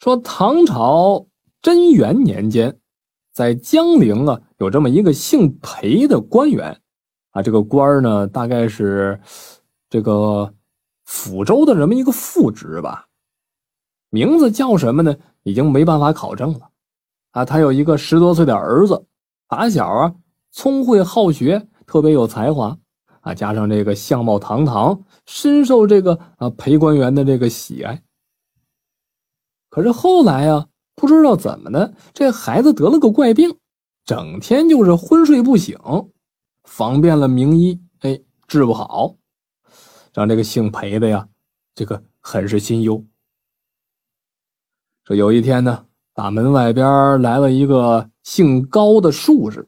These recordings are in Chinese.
说唐朝贞元年间，在江陵啊，有这么一个姓裴的官员，啊，这个官儿呢，大概是这个抚州的这么一个副职吧，名字叫什么呢？已经没办法考证了。啊，他有一个十多岁的儿子，打小啊聪慧好学，特别有才华。啊，加上这个相貌堂堂，深受这个啊裴官员的这个喜爱。可是后来呀，不知道怎么的，这孩子得了个怪病，整天就是昏睡不醒，访遍了名医，哎，治不好，让这个姓裴的呀，这个很是心忧。说有一天呢，大门外边来了一个姓高的术士，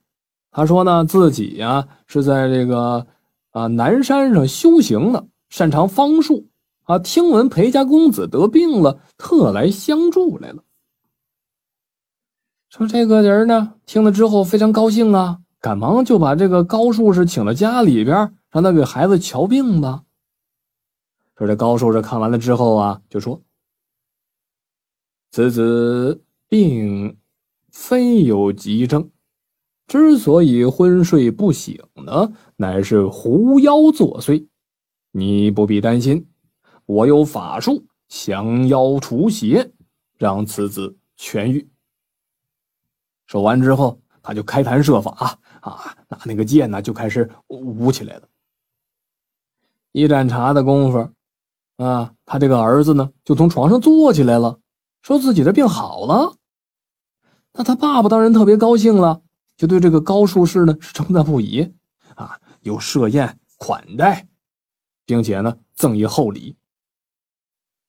他说呢，自己呀是在这个。啊，南山上修行呢，擅长方术啊。听闻裴家公子得病了，特来相助来了。说这个人呢，听了之后非常高兴啊，赶忙就把这个高术士请到家里边，让他给孩子瞧病吧。说这高术士看完了之后啊，就说：“此子病非有急症。”之所以昏睡不醒呢，乃是狐妖作祟。你不必担心，我有法术降妖除邪，让此子痊愈。说完之后，他就开坛设法啊，拿那个剑呢，就开始舞起来了。一盏茶的功夫，啊，他这个儿子呢，就从床上坐起来了，说自己的病好了。那他爸爸当然特别高兴了。就对这个高术士呢是称赞不已，啊，又设宴款待，并且呢赠以厚礼。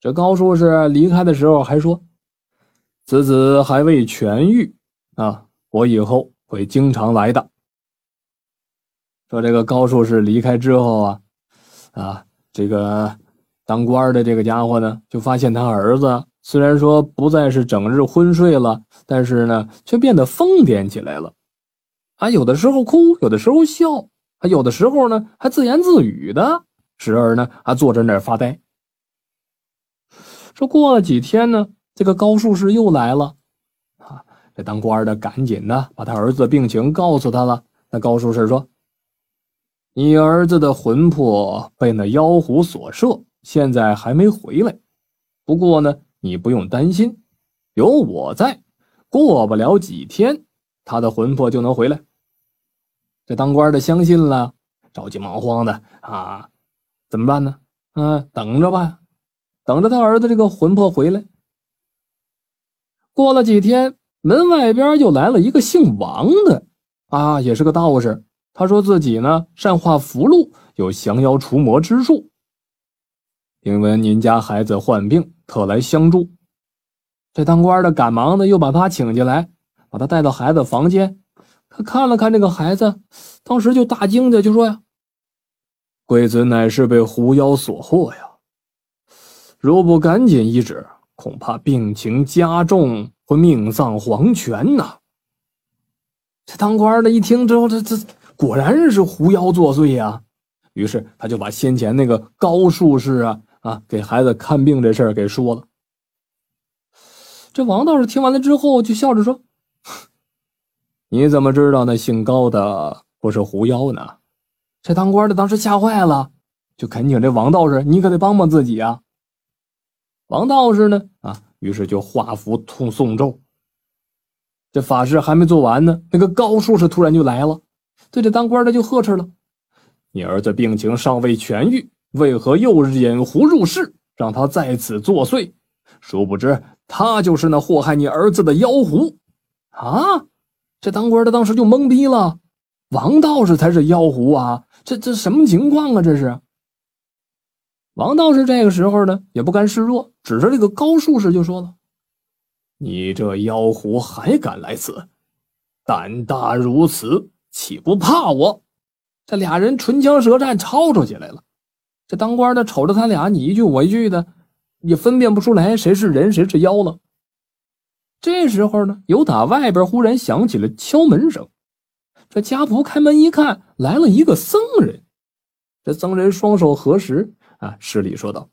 这高术士离开的时候还说：“此子还未痊愈啊，我以后会经常来的。”说这个高术士离开之后啊，啊，这个当官的这个家伙呢，就发现他儿子虽然说不再是整日昏睡了，但是呢，却变得疯癫起来了。啊，有的时候哭，有的时候笑，还有的时候呢，还自言自语的，时而呢，还坐在那儿发呆。说过了几天呢，这个高术士又来了，啊，这当官的赶紧的把他儿子的病情告诉他了。那高术士说：“你儿子的魂魄被那妖狐所摄，现在还没回来。不过呢，你不用担心，有我在，过不了几天，他的魂魄就能回来。”这当官的相信了，着急忙慌的啊，怎么办呢？啊，等着吧，等着他儿子这个魂魄回来。过了几天，门外边又来了一个姓王的，啊，也是个道士。他说自己呢善画符箓，有降妖除魔之术。听闻您家孩子患病，特来相助。这当官的赶忙的又把他请进来，把他带到孩子房间。他看了看这个孩子，当时就大惊的就说：“呀，贵子乃是被狐妖所惑呀！若不赶紧医治，恐怕病情加重，会命丧黄泉呐！”这当官的一听之后，这这果然是狐妖作祟呀！于是他就把先前那个高术士啊啊给孩子看病这事儿给说了。这王道士听完了之后，就笑着说。你怎么知道那姓高的不是狐妖呢？这当官的当时吓坏了，就恳请这王道士，你可得帮帮自己啊！王道士呢，啊，于是就画符通诵咒。这法事还没做完呢，那个高术士突然就来了，对这当官的就呵斥了：“你儿子病情尚未痊愈，为何又引狐入室，让他在此作祟？殊不知他就是那祸害你儿子的妖狐啊！”这当官的当时就懵逼了，王道士才是妖狐啊！这这什么情况啊？这是王道士这个时候呢也不甘示弱，指着这个高术士就说了：“你这妖狐还敢来此？胆大如此，岂不怕我？”这俩人唇枪舌战，吵吵起来了。这当官的瞅着他俩，你一句我一句的，也分辨不出来谁是人谁是妖了。这时候呢，有打外边忽然响起了敲门声。这家仆开门一看，来了一个僧人。这僧人双手合十啊，施礼说道：“